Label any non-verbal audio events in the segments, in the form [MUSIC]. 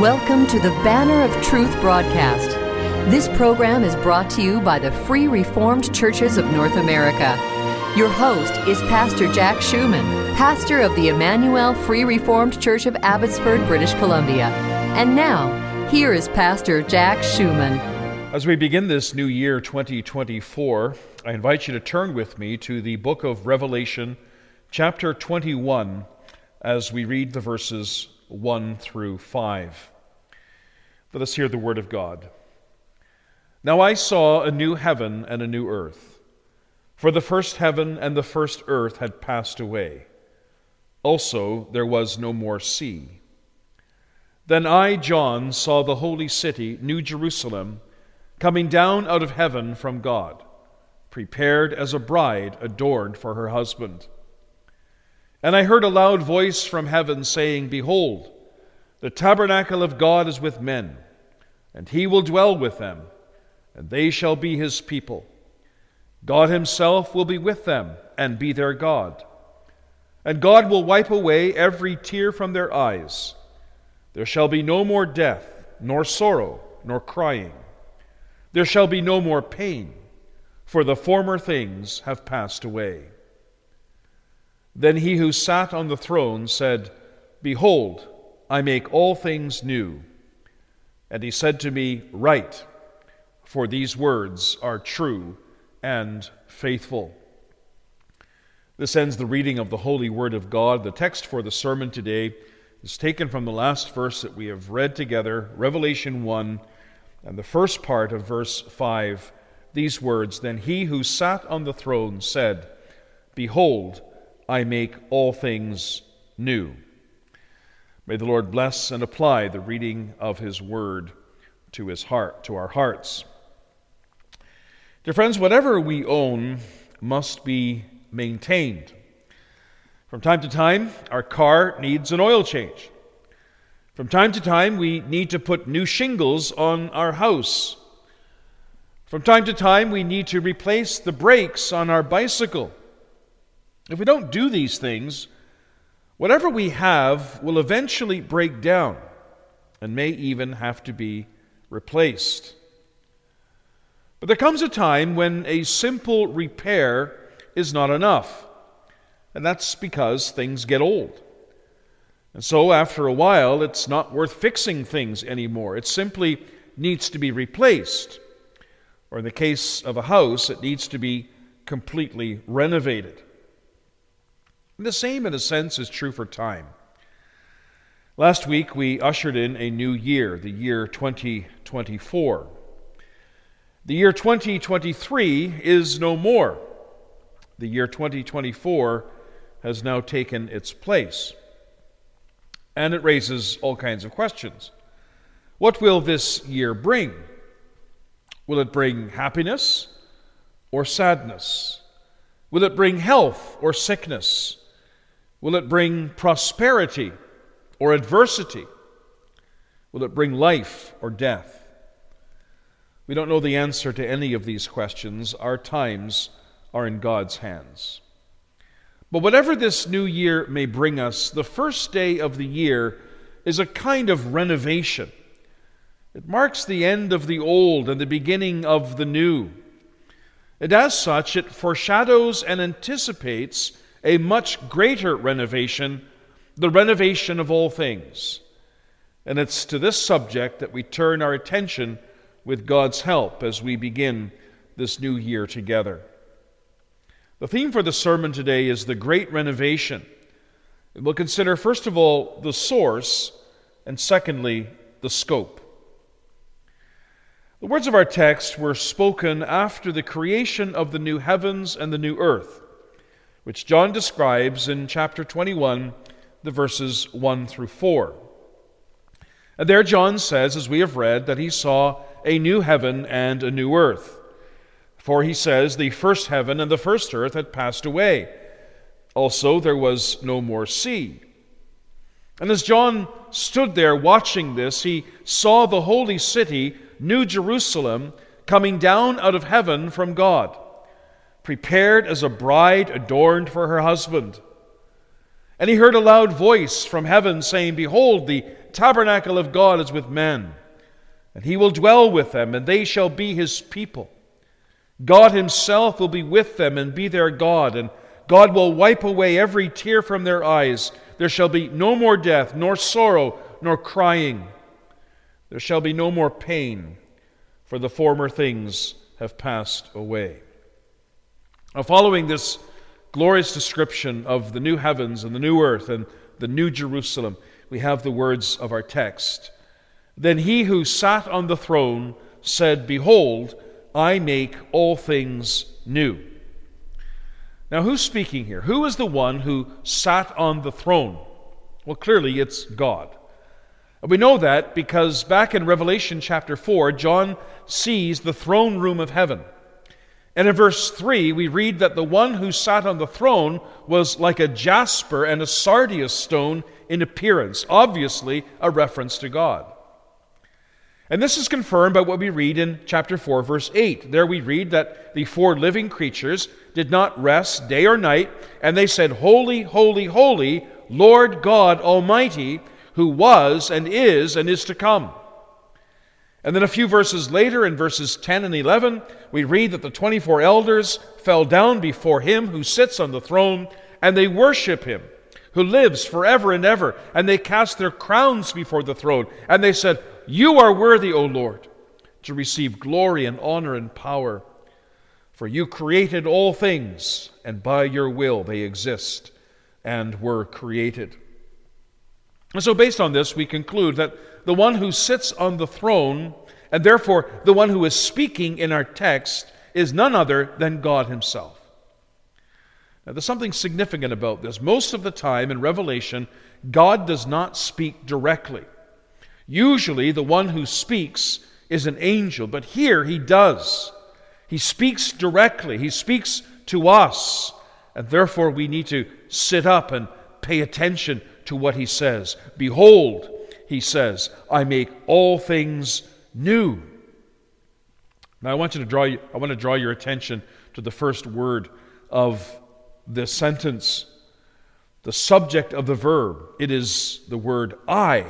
Welcome to the Banner of Truth broadcast. This program is brought to you by the Free Reformed Churches of North America. Your host is Pastor Jack Schumann, pastor of the Emmanuel Free Reformed Church of Abbotsford, British Columbia. And now, here is Pastor Jack Schumann. As we begin this new year 2024, I invite you to turn with me to the book of Revelation, chapter 21, as we read the verses 1 through 5. Let us hear the word of God. Now I saw a new heaven and a new earth, for the first heaven and the first earth had passed away. Also, there was no more sea. Then I, John, saw the holy city, New Jerusalem, coming down out of heaven from God, prepared as a bride adorned for her husband. And I heard a loud voice from heaven saying, Behold, the tabernacle of God is with men, and he will dwell with them, and they shall be his people. God himself will be with them and be their God. And God will wipe away every tear from their eyes. There shall be no more death, nor sorrow, nor crying. There shall be no more pain, for the former things have passed away. Then he who sat on the throne said, Behold, I make all things new. And he said to me, Write, for these words are true and faithful. This ends the reading of the Holy Word of God. The text for the sermon today is taken from the last verse that we have read together, Revelation 1, and the first part of verse 5. These words Then he who sat on the throne said, Behold, I make all things new. May the Lord bless and apply the reading of his word to his heart, to our hearts. Dear friends, whatever we own must be maintained. From time to time, our car needs an oil change. From time to time, we need to put new shingles on our house. From time to time, we need to replace the brakes on our bicycle. If we don't do these things, whatever we have will eventually break down and may even have to be replaced. But there comes a time when a simple repair is not enough, and that's because things get old. And so, after a while, it's not worth fixing things anymore. It simply needs to be replaced. Or, in the case of a house, it needs to be completely renovated. And the same, in a sense, is true for time. Last week, we ushered in a new year, the year 2024. The year 2023 is no more. The year 2024 has now taken its place. And it raises all kinds of questions. What will this year bring? Will it bring happiness or sadness? Will it bring health or sickness? Will it bring prosperity or adversity? Will it bring life or death? We don't know the answer to any of these questions. Our times are in God's hands. But whatever this new year may bring us, the first day of the year is a kind of renovation. It marks the end of the old and the beginning of the new. And as such, it foreshadows and anticipates a much greater renovation, the renovation of all things. And it's to this subject that we turn our attention with God's help as we begin this new year together. The theme for the sermon today is the great renovation. We'll consider, first of all, the source, and secondly, the scope. The words of our text were spoken after the creation of the new heavens and the new earth which John describes in chapter 21, the verses 1 through 4. And there, John says, as we have read, that he saw a new heaven and a new earth. For he says, the first heaven and the first earth had passed away. Also, there was no more sea. And as John stood there watching this, he saw the holy city, New Jerusalem, coming down out of heaven from God prepared as a bride adorned for her husband. And he heard a loud voice from heaven saying, Behold, the tabernacle of God is with men, and he will dwell with them, and they shall be his people. God himself will be with them and be their God, and God will wipe away every tear from their eyes. There shall be no more death, nor sorrow, nor crying. There shall be no more pain, for the former things have passed away. Now, following this glorious description of the new heavens and the new earth and the new Jerusalem, we have the words of our text. Then he who sat on the throne said, Behold, I make all things new. Now, who's speaking here? Who is the one who sat on the throne? Well, clearly it's God. We know that because back in Revelation chapter 4, John sees the throne room of heaven. And in verse 3, we read that the one who sat on the throne was like a jasper and a sardius stone in appearance, obviously a reference to God. And this is confirmed by what we read in chapter 4, verse 8. There we read that the four living creatures did not rest day or night, and they said, Holy, holy, holy, Lord God Almighty, who was and is and is to come. And then a few verses later, in verses 10 and 11, we read that the 24 elders fell down before him who sits on the throne, and they worship him who lives forever and ever. And they cast their crowns before the throne, and they said, You are worthy, O Lord, to receive glory and honor and power. For you created all things, and by your will they exist and were created. And so, based on this, we conclude that the one who sits on the throne, and therefore the one who is speaking in our text, is none other than God Himself. Now, there's something significant about this. Most of the time in Revelation, God does not speak directly. Usually, the one who speaks is an angel, but here he does. He speaks directly, he speaks to us, and therefore we need to sit up and pay attention to what he says. Behold, he says, I make all things new. Now I want you to draw I want to draw your attention to the first word of this sentence. The subject of the verb, it is the word I.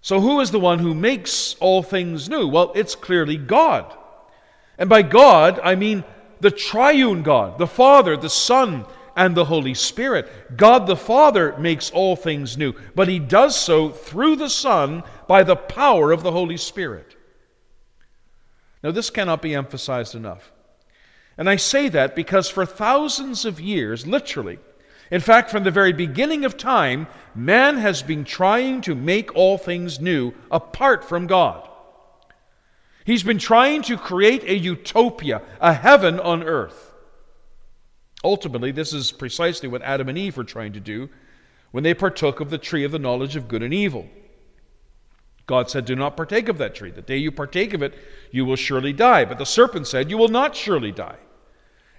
So who is the one who makes all things new? Well, it's clearly God. And by God, I mean the triune God, the Father, the Son, and the Holy Spirit. God the Father makes all things new, but He does so through the Son by the power of the Holy Spirit. Now, this cannot be emphasized enough. And I say that because for thousands of years, literally, in fact, from the very beginning of time, man has been trying to make all things new apart from God. He's been trying to create a utopia, a heaven on earth. Ultimately, this is precisely what Adam and Eve were trying to do when they partook of the tree of the knowledge of good and evil. God said, Do not partake of that tree. The day you partake of it, you will surely die. But the serpent said, You will not surely die.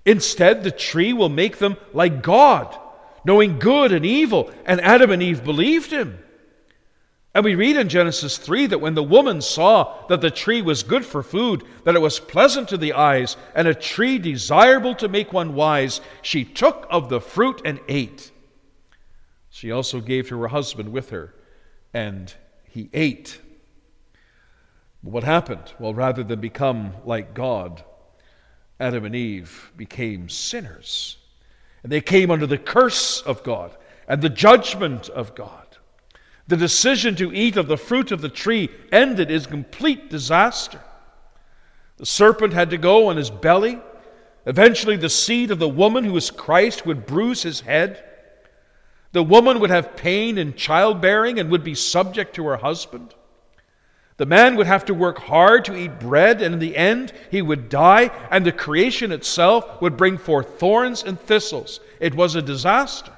Instead, the tree will make them like God, knowing good and evil. And Adam and Eve believed him. And we read in Genesis 3 that when the woman saw that the tree was good for food, that it was pleasant to the eyes, and a tree desirable to make one wise, she took of the fruit and ate. She also gave to her husband with her, and he ate. But what happened? Well, rather than become like God, Adam and Eve became sinners. And they came under the curse of God and the judgment of God. The decision to eat of the fruit of the tree ended in complete disaster. The serpent had to go on his belly. Eventually, the seed of the woman, who is Christ, would bruise his head. The woman would have pain in childbearing and would be subject to her husband. The man would have to work hard to eat bread, and in the end, he would die, and the creation itself would bring forth thorns and thistles. It was a disaster.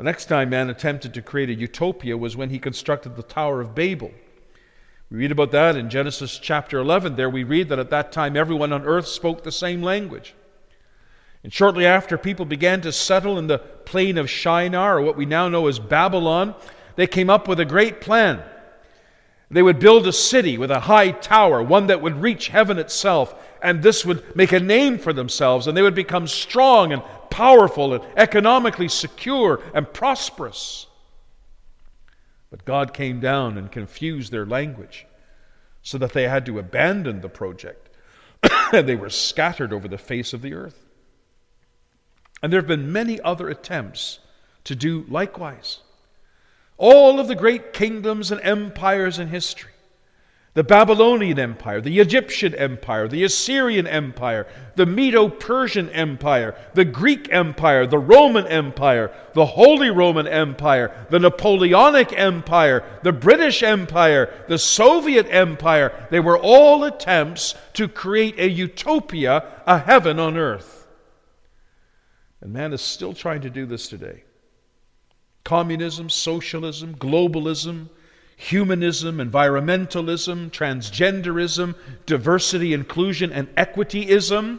The next time man attempted to create a utopia was when he constructed the Tower of Babel. We read about that in Genesis chapter 11. There we read that at that time everyone on earth spoke the same language. And shortly after, people began to settle in the plain of Shinar, or what we now know as Babylon. They came up with a great plan. They would build a city with a high tower, one that would reach heaven itself, and this would make a name for themselves, and they would become strong and powerful and economically secure and prosperous. But God came down and confused their language so that they had to abandon the project and [COUGHS] they were scattered over the face of the earth. And there have been many other attempts to do likewise. All of the great kingdoms and empires in history the Babylonian Empire, the Egyptian Empire, the Assyrian Empire, the Medo Persian Empire, the Greek Empire, the Roman Empire, the Holy Roman Empire, the Napoleonic Empire, the British Empire, the Soviet Empire. They were all attempts to create a utopia, a heaven on earth. And man is still trying to do this today. Communism, socialism, globalism, humanism, environmentalism, transgenderism, diversity, inclusion, and equityism,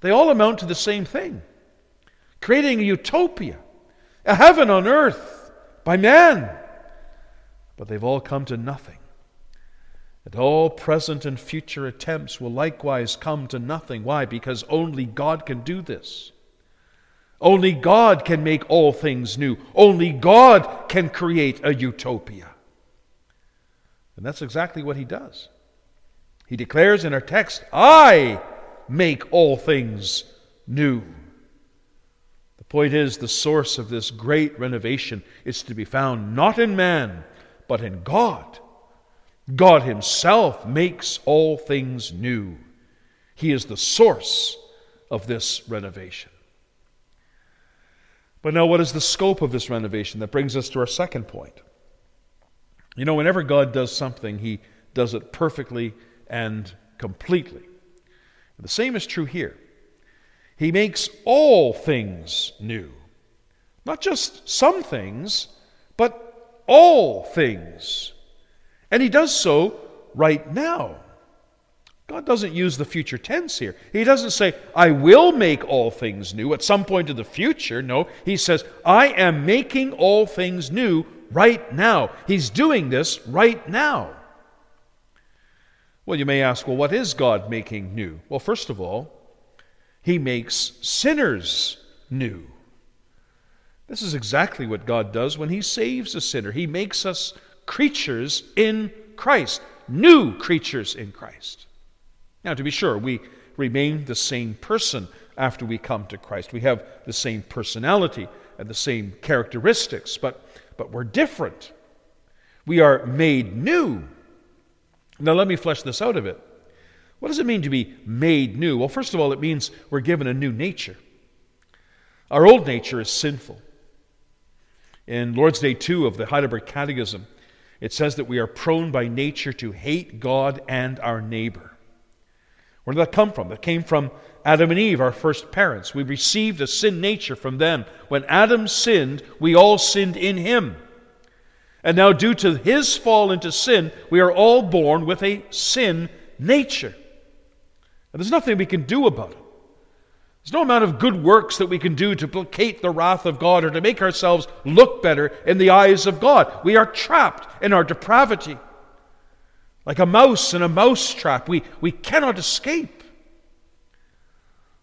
they all amount to the same thing creating a utopia, a heaven on earth by man. But they've all come to nothing. And all present and future attempts will likewise come to nothing. Why? Because only God can do this. Only God can make all things new. Only God can create a utopia. And that's exactly what he does. He declares in our text, I make all things new. The point is, the source of this great renovation is to be found not in man, but in God. God Himself makes all things new. He is the source of this renovation. But now, what is the scope of this renovation? That brings us to our second point. You know, whenever God does something, He does it perfectly and completely. The same is true here. He makes all things new. Not just some things, but all things. And He does so right now. God doesn't use the future tense here. He doesn't say, I will make all things new at some point in the future. No, He says, I am making all things new right now. He's doing this right now. Well, you may ask, well, what is God making new? Well, first of all, He makes sinners new. This is exactly what God does when He saves a sinner. He makes us creatures in Christ, new creatures in Christ. Now, to be sure, we remain the same person after we come to Christ. We have the same personality and the same characteristics, but but we're different. We are made new. Now, let me flesh this out a bit. What does it mean to be made new? Well, first of all, it means we're given a new nature. Our old nature is sinful. In Lord's Day 2 of the Heidelberg Catechism, it says that we are prone by nature to hate God and our neighbor. Where did that come from? That came from Adam and Eve, our first parents. We received a sin nature from them. When Adam sinned, we all sinned in him. And now, due to his fall into sin, we are all born with a sin nature. And there's nothing we can do about it. There's no amount of good works that we can do to placate the wrath of God or to make ourselves look better in the eyes of God. We are trapped in our depravity. Like a mouse in a mouse trap, we, we cannot escape.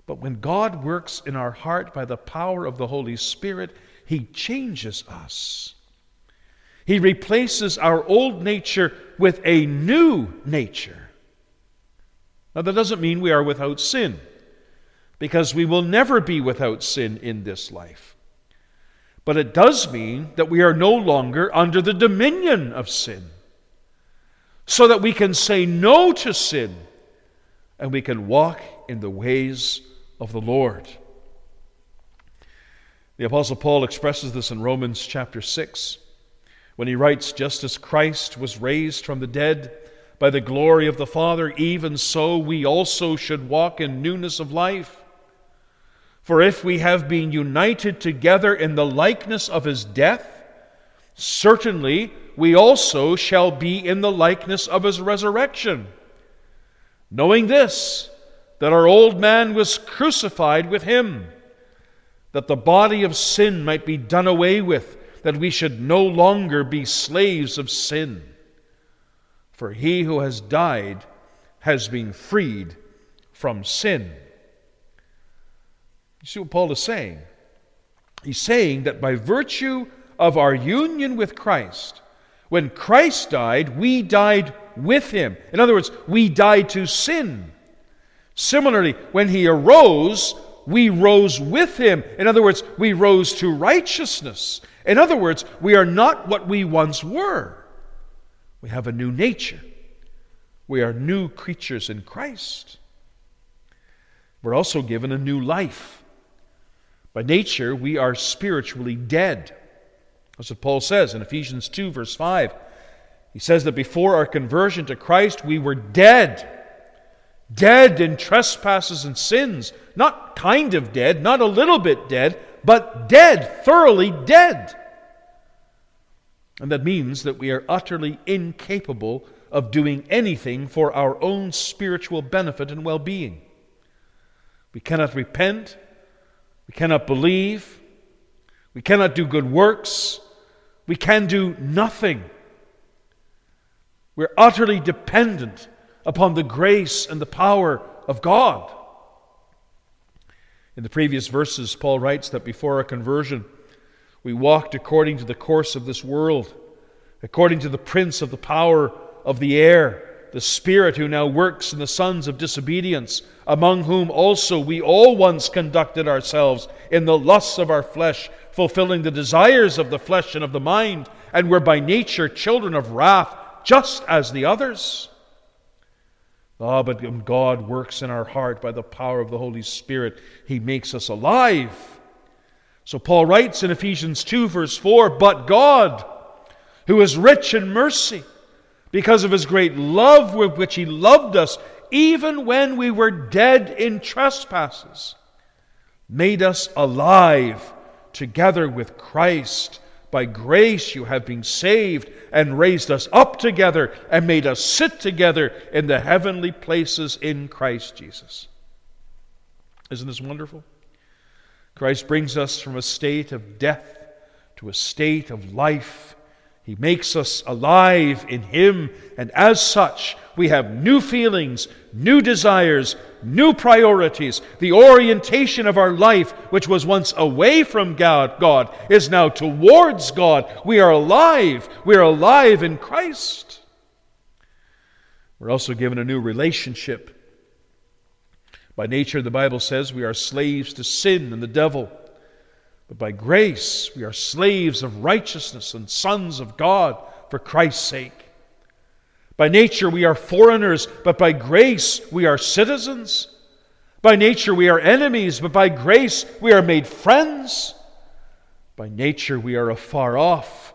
But when God works in our heart by the power of the Holy Spirit, He changes us. He replaces our old nature with a new nature. Now, that doesn't mean we are without sin, because we will never be without sin in this life. But it does mean that we are no longer under the dominion of sin, so that we can say no to sin and we can walk in the ways of the Lord. The Apostle Paul expresses this in Romans chapter 6 when he writes, Just as Christ was raised from the dead by the glory of the Father, even so we also should walk in newness of life. For if we have been united together in the likeness of his death, certainly we also shall be in the likeness of his resurrection. Knowing this, that our old man was crucified with him, that the body of sin might be done away with, that we should no longer be slaves of sin. For he who has died has been freed from sin. You see what Paul is saying? He's saying that by virtue of our union with Christ. When Christ died, we died with him. In other words, we died to sin. Similarly, when he arose, we rose with him. In other words, we rose to righteousness. In other words, we are not what we once were. We have a new nature. We are new creatures in Christ. We're also given a new life. By nature, we are spiritually dead. That's what Paul says in Ephesians 2, verse 5. He says that before our conversion to Christ, we were dead. Dead in trespasses and sins. Not kind of dead, not a little bit dead, but dead, thoroughly dead. And that means that we are utterly incapable of doing anything for our own spiritual benefit and well being. We cannot repent. We cannot believe. We cannot do good works. We can do nothing. We're utterly dependent upon the grace and the power of God. In the previous verses, Paul writes that before our conversion, we walked according to the course of this world, according to the prince of the power of the air, the Spirit who now works in the sons of disobedience, among whom also we all once conducted ourselves in the lusts of our flesh, fulfilling the desires of the flesh and of the mind, and were by nature children of wrath, just as the others. Ah, but God works in our heart by the power of the Holy Spirit. He makes us alive. So Paul writes in Ephesians 2, verse 4 But God, who is rich in mercy, because of his great love with which he loved us, even when we were dead in trespasses, made us alive together with Christ. By grace you have been saved, and raised us up together, and made us sit together in the heavenly places in Christ Jesus. Isn't this wonderful? Christ brings us from a state of death to a state of life he makes us alive in Him, and as such, we have new feelings, new desires, new priorities. The orientation of our life, which was once away from God, God, is now towards God. We are alive. We are alive in Christ. We're also given a new relationship. By nature, the Bible says we are slaves to sin and the devil. But by grace, we are slaves of righteousness and sons of God for Christ's sake. By nature, we are foreigners, but by grace, we are citizens. By nature, we are enemies, but by grace, we are made friends. By nature, we are afar off,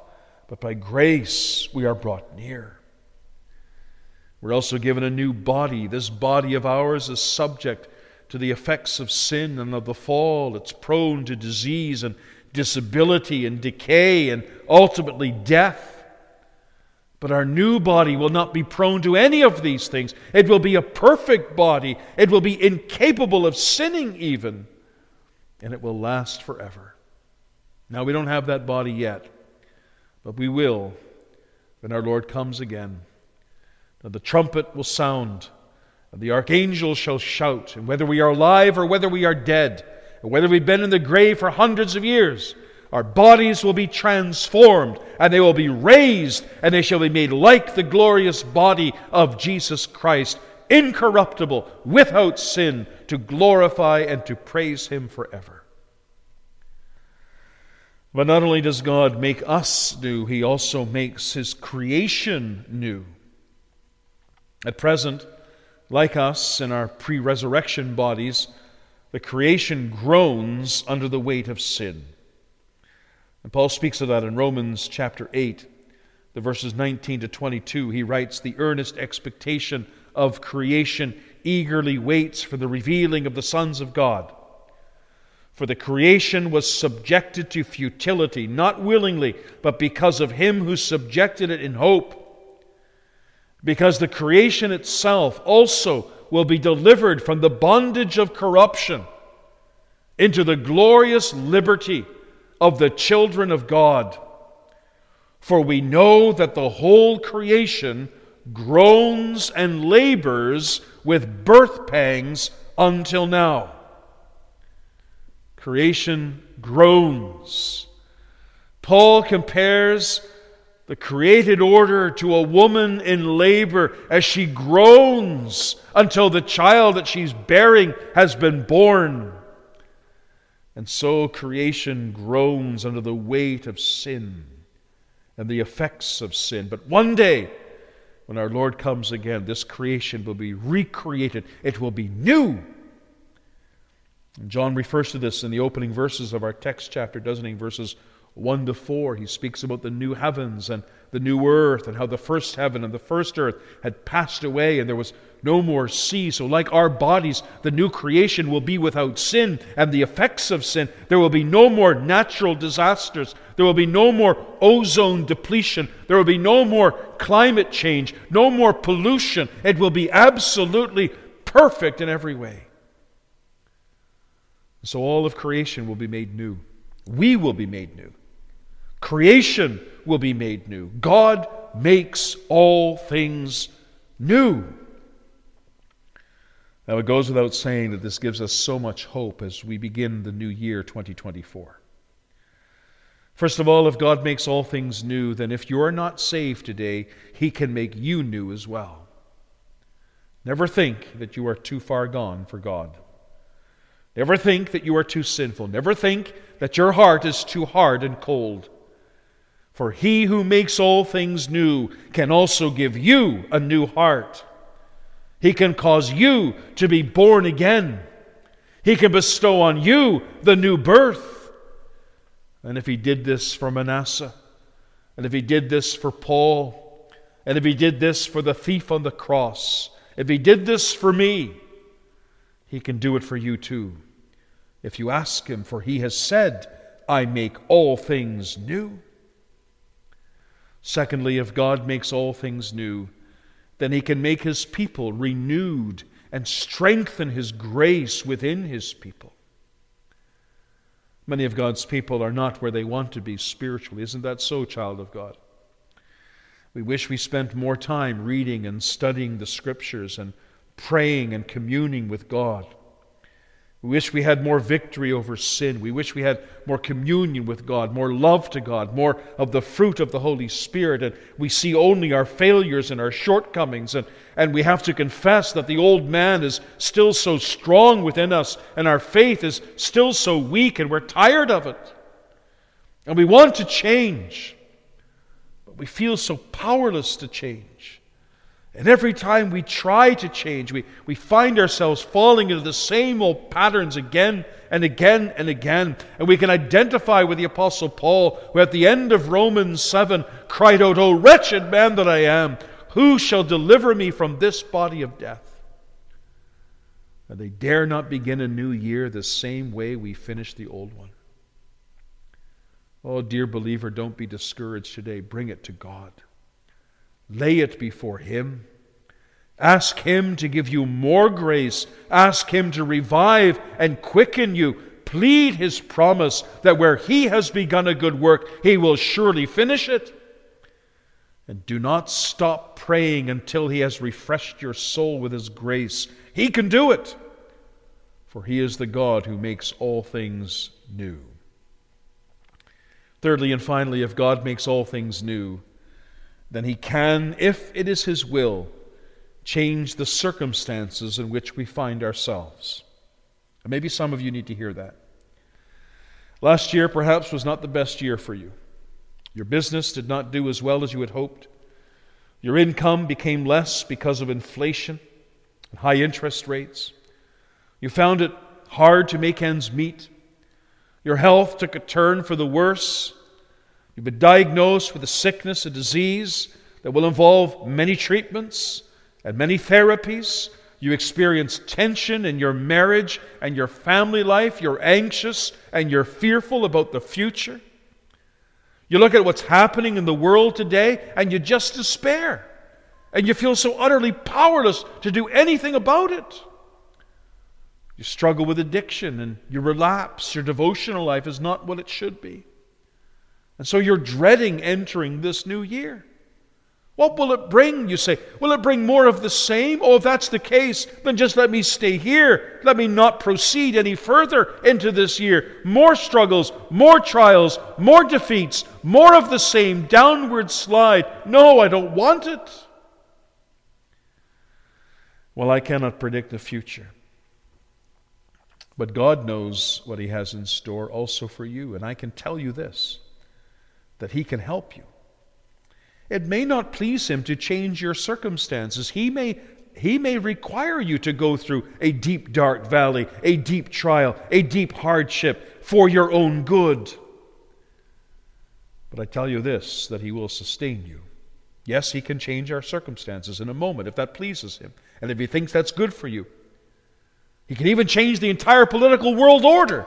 but by grace, we are brought near. We're also given a new body. This body of ours is subject to the effects of sin and of the fall. It's prone to disease and disability and decay and ultimately death. But our new body will not be prone to any of these things. It will be a perfect body. It will be incapable of sinning, even. And it will last forever. Now, we don't have that body yet, but we will when our Lord comes again. Now, the trumpet will sound the archangel shall shout, and whether we are alive or whether we are dead, or whether we've been in the grave for hundreds of years, our bodies will be transformed, and they will be raised, and they shall be made like the glorious body of Jesus Christ, incorruptible, without sin, to glorify and to praise Him forever. But not only does God make us new, He also makes His creation new. At present, like us in our pre resurrection bodies, the creation groans under the weight of sin. And Paul speaks of that in Romans chapter 8, the verses 19 to 22. He writes, The earnest expectation of creation eagerly waits for the revealing of the sons of God. For the creation was subjected to futility, not willingly, but because of him who subjected it in hope because the creation itself also will be delivered from the bondage of corruption into the glorious liberty of the children of God. For we know that the whole creation groans and labors with birth pangs until now. Creation groans. Paul compares the created order to a woman in labor as she groans until the child that she's bearing has been born. And so creation groans under the weight of sin and the effects of sin. But one day, when our Lord comes again, this creation will be recreated, it will be new. And John refers to this in the opening verses of our text chapter, doesn't he? Verses 1 to 4. He speaks about the new heavens and the new earth and how the first heaven and the first earth had passed away and there was no more sea. So, like our bodies, the new creation will be without sin and the effects of sin. There will be no more natural disasters. There will be no more ozone depletion. There will be no more climate change, no more pollution. It will be absolutely perfect in every way. So, all of creation will be made new. We will be made new. Creation will be made new. God makes all things new. Now, it goes without saying that this gives us so much hope as we begin the new year 2024. First of all, if God makes all things new, then if you are not saved today, He can make you new as well. Never think that you are too far gone for God. Never think that you are too sinful. Never think that your heart is too hard and cold. For he who makes all things new can also give you a new heart. He can cause you to be born again. He can bestow on you the new birth. And if he did this for Manasseh, and if he did this for Paul, and if he did this for the thief on the cross, if he did this for me, he can do it for you too. If you ask him, for he has said, I make all things new. Secondly, if God makes all things new, then he can make his people renewed and strengthen his grace within his people. Many of God's people are not where they want to be spiritually. Isn't that so, child of God? We wish we spent more time reading and studying the scriptures and praying and communing with God. We wish we had more victory over sin. We wish we had more communion with God, more love to God, more of the fruit of the Holy Spirit. And we see only our failures and our shortcomings. And, and we have to confess that the old man is still so strong within us, and our faith is still so weak, and we're tired of it. And we want to change, but we feel so powerless to change. And every time we try to change, we, we find ourselves falling into the same old patterns again and again and again. And we can identify with the Apostle Paul, who at the end of Romans 7 cried out, O wretched man that I am, who shall deliver me from this body of death? And they dare not begin a new year the same way we finished the old one. Oh, dear believer, don't be discouraged today. Bring it to God. Lay it before Him. Ask Him to give you more grace. Ask Him to revive and quicken you. Plead His promise that where He has begun a good work, He will surely finish it. And do not stop praying until He has refreshed your soul with His grace. He can do it, for He is the God who makes all things new. Thirdly and finally, if God makes all things new, then he can, if it is his will, change the circumstances in which we find ourselves. And maybe some of you need to hear that. Last year, perhaps, was not the best year for you. Your business did not do as well as you had hoped. Your income became less because of inflation and high interest rates. You found it hard to make ends meet. Your health took a turn for the worse You've been diagnosed with a sickness, a disease that will involve many treatments and many therapies. You experience tension in your marriage and your family life. You're anxious and you're fearful about the future. You look at what's happening in the world today and you just despair. And you feel so utterly powerless to do anything about it. You struggle with addiction and you relapse. Your devotional life is not what it should be. And so you're dreading entering this new year. What will it bring? You say, Will it bring more of the same? Oh, if that's the case, then just let me stay here. Let me not proceed any further into this year. More struggles, more trials, more defeats, more of the same downward slide. No, I don't want it. Well, I cannot predict the future. But God knows what He has in store also for you. And I can tell you this that He can help you. It may not please him to change your circumstances. He may, he may require you to go through a deep, dark valley, a deep trial, a deep hardship for your own good. But I tell you this that he will sustain you. Yes, he can change our circumstances in a moment if that pleases him, and if he thinks that's good for you. He can even change the entire political world order.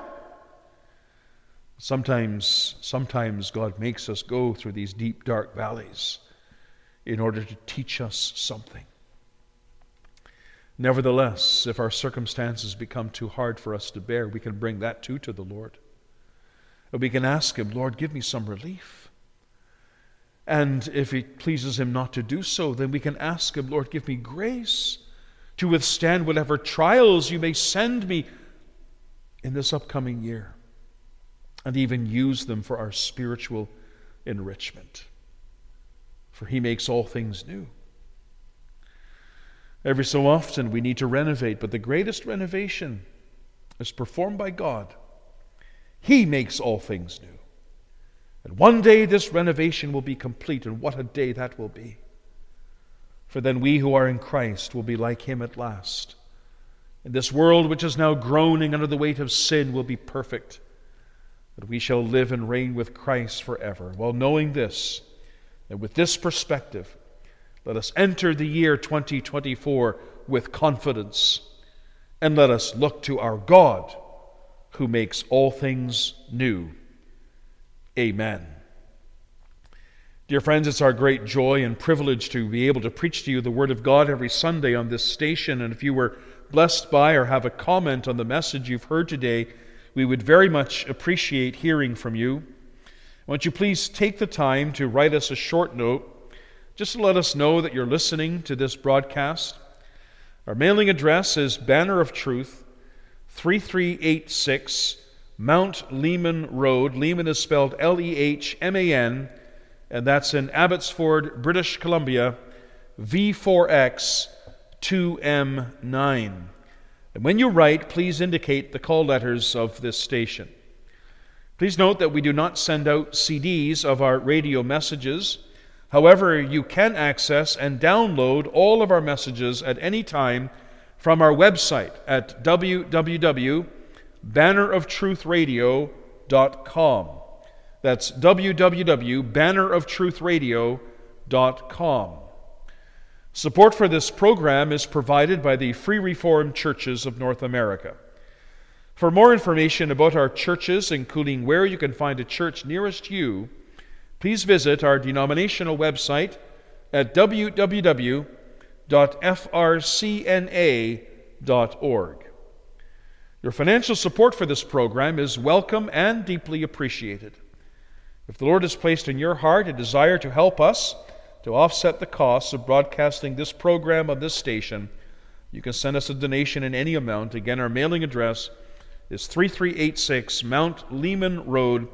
Sometimes, sometimes God makes us go through these deep, dark valleys in order to teach us something. Nevertheless, if our circumstances become too hard for us to bear, we can bring that too to the Lord. And we can ask Him, Lord, give me some relief. And if it pleases Him not to do so, then we can ask Him, Lord, give me grace to withstand whatever trials you may send me in this upcoming year and even use them for our spiritual enrichment. For He makes all things new. Every so often we need to renovate, but the greatest renovation is performed by God. He makes all things new. And one day this renovation will be complete, and what a day that will be. For then we who are in Christ will be like Him at last. And this world, which is now groaning under the weight of sin, will be perfect that we shall live and reign with Christ forever. Well, knowing this, and with this perspective, let us enter the year 2024 with confidence, and let us look to our God who makes all things new. Amen. Dear friends, it's our great joy and privilege to be able to preach to you the Word of God every Sunday on this station. And if you were blessed by or have a comment on the message you've heard today, we would very much appreciate hearing from you. Won't you please take the time to write us a short note just to let us know that you're listening to this broadcast? Our mailing address is Banner of Truth, 3386 Mount Lehman Road. Lehman is spelled L E H M A N, and that's in Abbotsford, British Columbia, V4X 2M9. And when you write, please indicate the call letters of this station. Please note that we do not send out CDs of our radio messages. However, you can access and download all of our messages at any time from our website at www.banneroftruthradio.com. That's www.banneroftruthradio.com. Support for this program is provided by the Free Reformed Churches of North America. For more information about our churches, including where you can find a church nearest you, please visit our denominational website at www.frcna.org. Your financial support for this program is welcome and deeply appreciated. If the Lord has placed in your heart a desire to help us, to offset the costs of broadcasting this program on this station, you can send us a donation in any amount. Again, our mailing address is 3386 Mount Lehman Road,